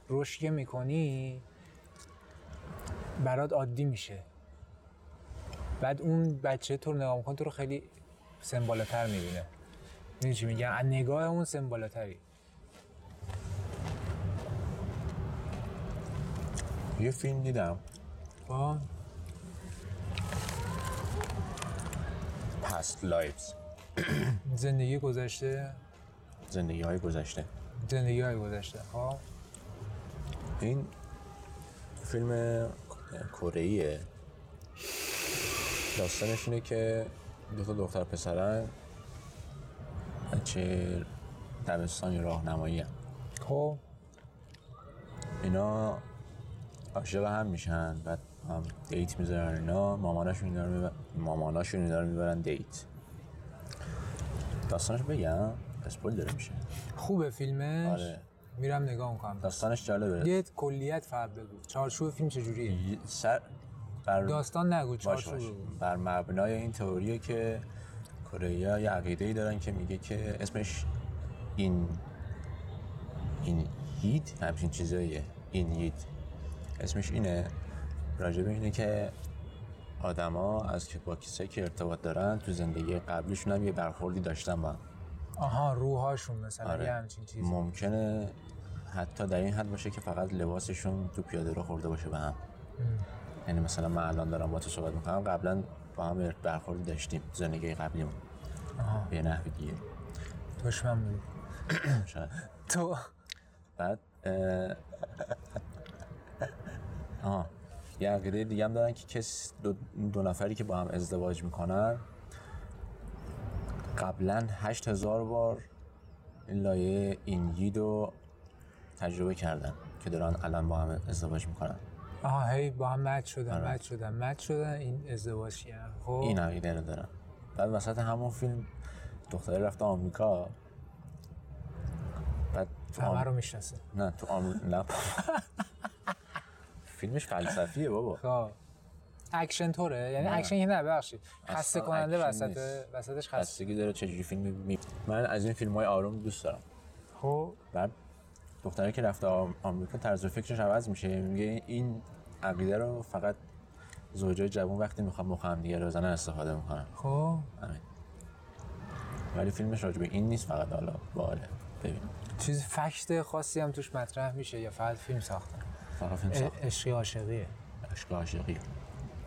رشد می‌کنی برات عادی میشه. بعد اون بچه تو رو نگاه می‌کنه تو رو خیلی سن بالاتر می‌بینه. می‌دونی چی میگم؟ از نگاه اون سن بالاتری یه فیلم دیدم. با پست لایفز زندگی گذشته. زندگی های گذشته. زندگی های گذشته. خب این فیلم کره ایه داستانش اینه که دو تا دختر پسرن بچه دبستانی راهنمایی هم. خب. اینا عاشق هم میشن بعد هم دیت می‌ذارن اینا ماماناشون اینا رو می‌برن ماماناشون اینا رو می‌برن دیت. داستانش بگم اسپول داره میشه. خوبه فیلمش. آره. میرم نگاه می‌کنم داستانش جالبه. یه کلیت فقط بگو. چارچوب فیلم چجوریه؟ سر بر داستان نگو چارچوب بر مبنای این تئوریه که کره یه عقیده ای دارن که میگه که اسمش این این هید همچین چیزاییه. این هید اسمش اینه. راجبه اینه که آدما از که با کسایی که ارتباط دارن تو زندگی قبلیشون هم یه برخوردی داشتن با هم. آها روحاشون مثلا آره. یه همچین چیزی. ممکنه حتی در این حد باشه که فقط لباسشون تو پیاده رو خورده باشه به هم. یعنی مثلا من الان دارم با تو صحبت می‌کنم قبلا با هم برخوردی داشتیم زندگی قبلیمون. به نحوی دیگه. دشمن بود [coughs] شاید. تو؟ بعد. آه. یه عقیده دیگه هم دارن که کس دو, دو نفری که با هم ازدواج می‌کنن قبلا هشت هزار بار این لایه اینگید رو تجربه کردن که دارن الان با هم ازدواج می‌کنن. آها هی با هم مد شدن آره. مد شدن مد شدن این ازدواج کردن خب. این عقیده رو دارن. بعد وسط همون فیلم دختره رفته آمریکا. بعد تو آم... رو می‌شناسه. نه تو آمریکا نه. [laughs] فیلمش فلسفیه بابا. خب. اکشن طوره یعنی نه. اکشن که نه ببخشید. خسته کننده وسط. وسطش خسته. خستگی داره چجوری فیلم می... من از این فیلم های آروم دوست دارم. خب. بعد دختره که رفته آم- آمریکا طرز فکرش عوض میشه. میگه این عقیده رو فقط زوجای جوان وقتی می‌خوان مخ هم دیگه رو بزنن استفاده می‌کنن. خب. ولی فیلمش راجع به این نیست فقط حالا باله. ببین. چیز فکت خاصی هم توش مطرح میشه یا فقط فیلم ساختن فقط فیلم ا- ساخت عشقی عاشقیه. عشق و عاشقی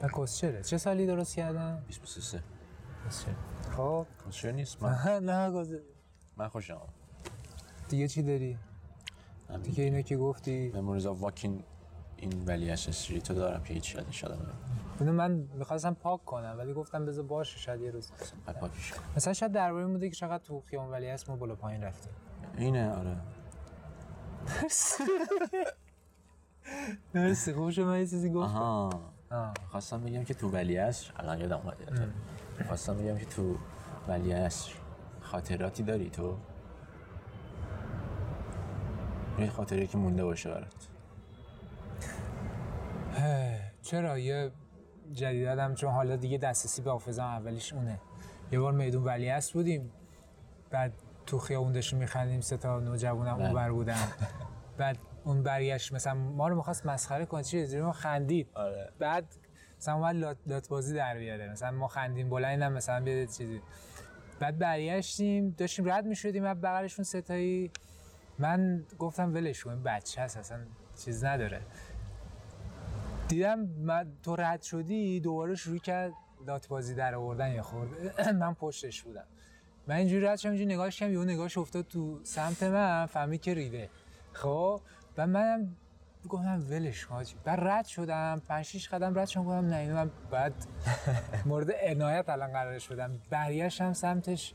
و کسچره چه سالی درست کردن 23 کسچر خب کسچر نیست من نه گذر من خوشم آمد. دیگه چی داری. دیگه اینو که گفتی memories of walking in ولیعصر street و دارم که هیچ یادش شده اینو من می‌خواستم پاک کنم ولی گفتم بذار باشه شاید یه روز پاکش کنم. مثلا شاید درباره این بوده که چقدر تو خیابون ولیعصر ما بالا پایین رفتیم اینه آره مرسی خوب شد من یه چیزی گفتم. خواستم بگم که تو ولیعصر الان یادم اومد. خواستم بگم که تو ولیعصر خاطراتی داری تو؟ یه خاطره که مونده باشه برات. چرا؟ یه جدیدم چون حالا دیگه دسترسی به حافظم اولیش اونه. یه بار میدون ولیعصر بودیم بعد تو خیابون داشتیم میخندیم سه تا نوجوانم بله. اونور بودن. [laughs] بعد اون برگشت مثلا ما رو می‌خواست مسخره کنه چی؟ زیر ما خندید. آره. بعد مثلا اومد لات, لات بازی در بیاره. مثلا ما خندیم بلندم مثلا بیاد چیزی. بعد برگشتیم داشتیم رد می‌شدیم بعد بغلشون ستایی. من گفتم ولش کن بچه هست اصلا چیز نداره. دیدم من تو رد شدی دوباره شروع کرد لات بازی در آوردن یه خورده [clears throat] من پشتش بودم. من اینجوری رد شدم اینجوری نگاهش کردم یهو نگاهش افتاد تو سمت من فهمید که ریده. خب؟ و منم گفتم ولش کن حاجی. بعد رد شدم پنج شیش قدم رد شدم گفتم نه اینو من بعد [laughs] مورد عنایت الان قرار شدم. برگشتم سمتش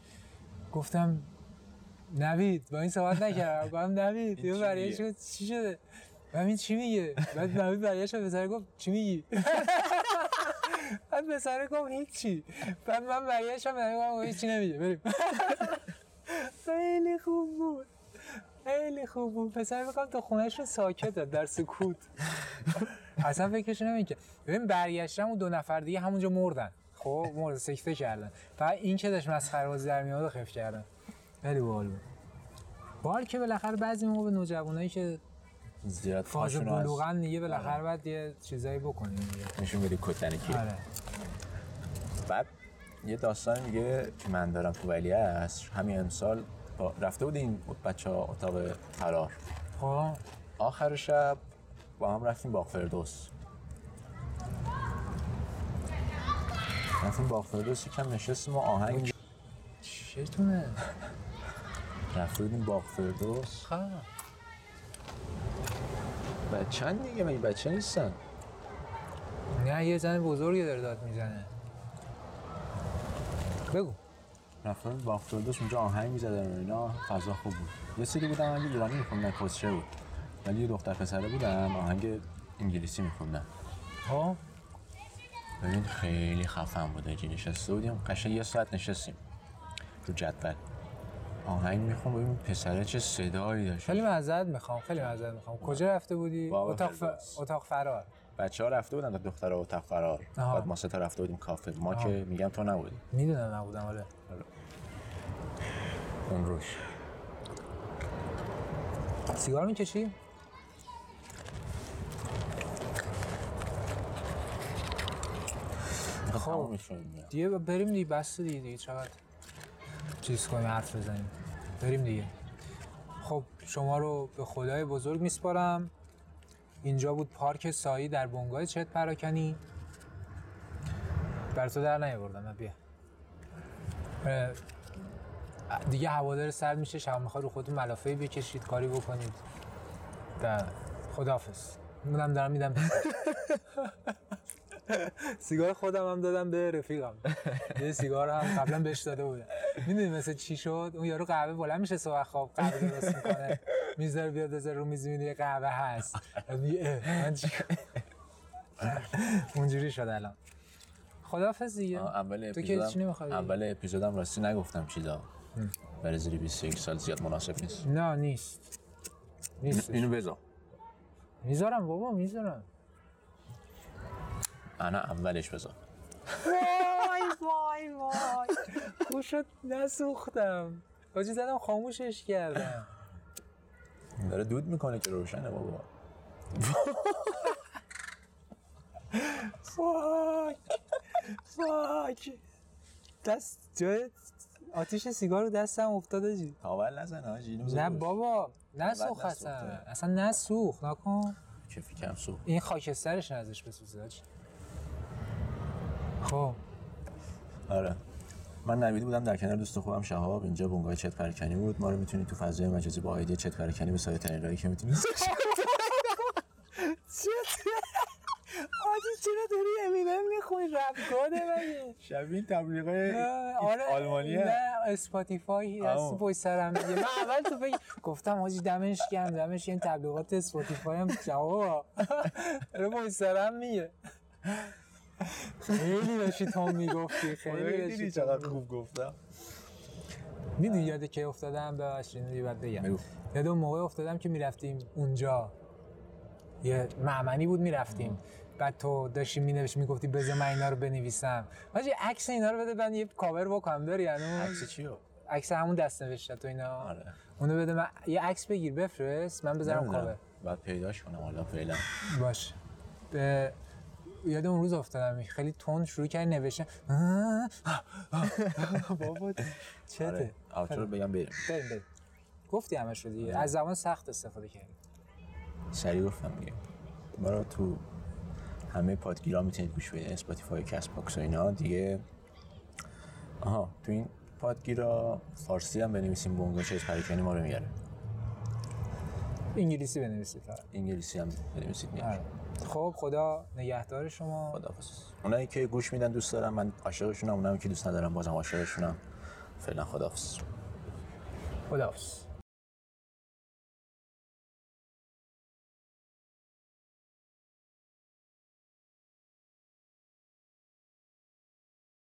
گفتم نوید با این صحبت نکردم. گفتم نوید یه چی برگشت چی شده؟ این چی میگه؟ بعد نوید برگشت به پسر گفت چی میگی؟ [laughs] بعد پسر گفت هیچی بعد من برگشتم به نوید گفتم هیچی نمیگه؟ بریم. [laughs] خیلی خوب بود. خیلی خوب بود. پسر بکنم تو خونهشون ساکته در سکوت. اصلا فکرش نمی که ببین برگشتم اون دو نفر دیگه همونجا مردن. خب مرد سکته کردن. فقط این که داشت مسخره بازی در میاد رو خف کردن. خیلی باحال بود. بار که بالاخره بعضی موقع به نوجوانایی که زیاد فاز بلوغن دیگه بالاخره باید یه چیزایی بکنیم نشون بدی کتنی کی آره. بعد یه داستان دیگه که من دارم تو ولی اصر همین امسال با... رفته بودیم بچه ها اتاق فرار خب آخر شب با هم رفتیم باغ فردوس. رفتیم باغ فردوس یکم نشستیم و آهنگ چطونه رفته بودیم باغ فردوس. خب. بچه دیگه مگه بچه نیستن؟ نه یه زن بزرگی داره داد می‌زنه. بگو. بودیم باغ فردوس اونجا آهنگ می‌زدن و اینا. فضا خوب بود. یه سری بودن آهنگ ایرانی میخوندن کسچه بود. ولی یه دختر پسره بودن آهنگ انگلیسی میخوندن. خب؟ ببین خیلی خفن بود. آجی نشسته بودیم قشنگ یه ساعت نشستیم رو جدول. آهنگ می‌خوام ببین پسره چه صدایی داشت. خیلی معذرت می‌خوام خیلی معذرت می‌خوام. کجا رفته بودی؟ اتاق ف... اتاق فرار. بچه ها رفته بودن تا دختر اتاق آها. بعد ما سه رفته بودیم کافه. ما آها. که میگم تو نبودی. می‌دونم نبودم آره. اون روش. سیگار می‌کشی؟ خب. دیگه. بریم دیگه بس دیگه دیگه چقدر چیز کنیم حرف بزنیم. بریم دیگه. خب شما رو به خدای بزرگ میسپارم. اینجا بود پارک سایی در بنگاه چت پراکنی. بر تو در نیاوردم بیا. دیگه هوادار سرد میشه شب می‌خواد رو خودتون ملافه بکشید کاری بکنید. و خداحافظ. اونم دارم میدم. [laughs] سیگار خودم هم دادم به رفیقم. یه سیگار هم قبلا بهش داده بودم. می‌دونی مثل چی شد؟ اون یارو قهوه بلند میشه صبح خواب قهوه درست می‌کنه. می‌ذاره بیاد بذاره رو میز یه قهوه هست. من چی اونجوری شد الان. خداحافظ دیگه. اول تو که چی نمی‌خوای اول اپیزودم راستی نگفتم چیزا. برای زیر 21 سال زیاد مناسب نیست. نه نیست. نیست. اینو بذار. می‌ذارم بابا می‌ذارم. انا اولش بذار. وای وای وای. گوشت نسوختم. حاجی زدم خاموشش کردم. داره دود می‌کنه که روشنه بابا. [laughs] فاک فاک دست جای آتیش سیگار رو دستم افتاده جی. تاول نزن بذار نه. بابا نسوخ نسوخته. اصلا اصلا نسوخ نکن. که فکرم سو این خاکسترش ازش بسوزه. خب. آره. من نویدی بودم در کنار دوست خوبم شهاب اینجا بونگای چت پرکنی بود. ما رو می‌تونید تو فضای مجازی با آیدی چت پرکنی به سایه ترین راهی که می‌تونید [laughs] آجی چرا داری امینم می‌خونی؟ رپ کاده مگه؟ شبیه تبلیغای آره آلمانیه. نه اسپاتیفای. هست پشت سرم میگه من اول تو فکر گفتم حاجی دمش گرم دمش این تبلیغات اسپاتیفای هم جواب. رو پشت سرم میگه. خیلی داشتی تو می‌گفتی خیلی داشتی دیدی چقدر خوب گفتم. می‌دونی یاد که افتادم؟ ببخشید اینو بعد بگم. یاد اون موقع افتادم که می‌رفتیم اونجا. یه معمنی بود می‌رفتیم. بعد تو داشتی مینوشتی می‌گفتی بذار من اینا رو بنویسم. حاجی عکس اینا رو بده من یه کاور بکنم داری هنوز؟ عکس چیو؟ عکس همون دست نوشته تو اینا. آره. اونو بده من یه عکس بگیر بفرست من بذارم. کاور. بعد پیداش کنم حالا فعلا. باش به یاد اون روز افتادم. خیلی تند شروع کرد نوشتن. [laughs] بابا چته؟ آره. بگم بریم. بریم بریم. گفتی همش رو دیگه. از زبان سخت استفاده کردیم سریع گفتم دیگه. ما رو تو همه پادگیرا می‌تونید گوش بدید. Spotify Castbox و اینا. دیگه آها تو این پادگیرا فارسی هم بنویسیم بنگاه چت پراکنی ما رو میاره انگلیسی بنویسید فقط انگلیسی هم بنویسید میاره آره. خب خدا نگهدار شما. خداحافظ. اونایی که گوش میدن دوست دارم من عاشقشونم اونایی که دوست ندارم بازم عاشقشونم. فعلا خداحافظ. خداحافظ.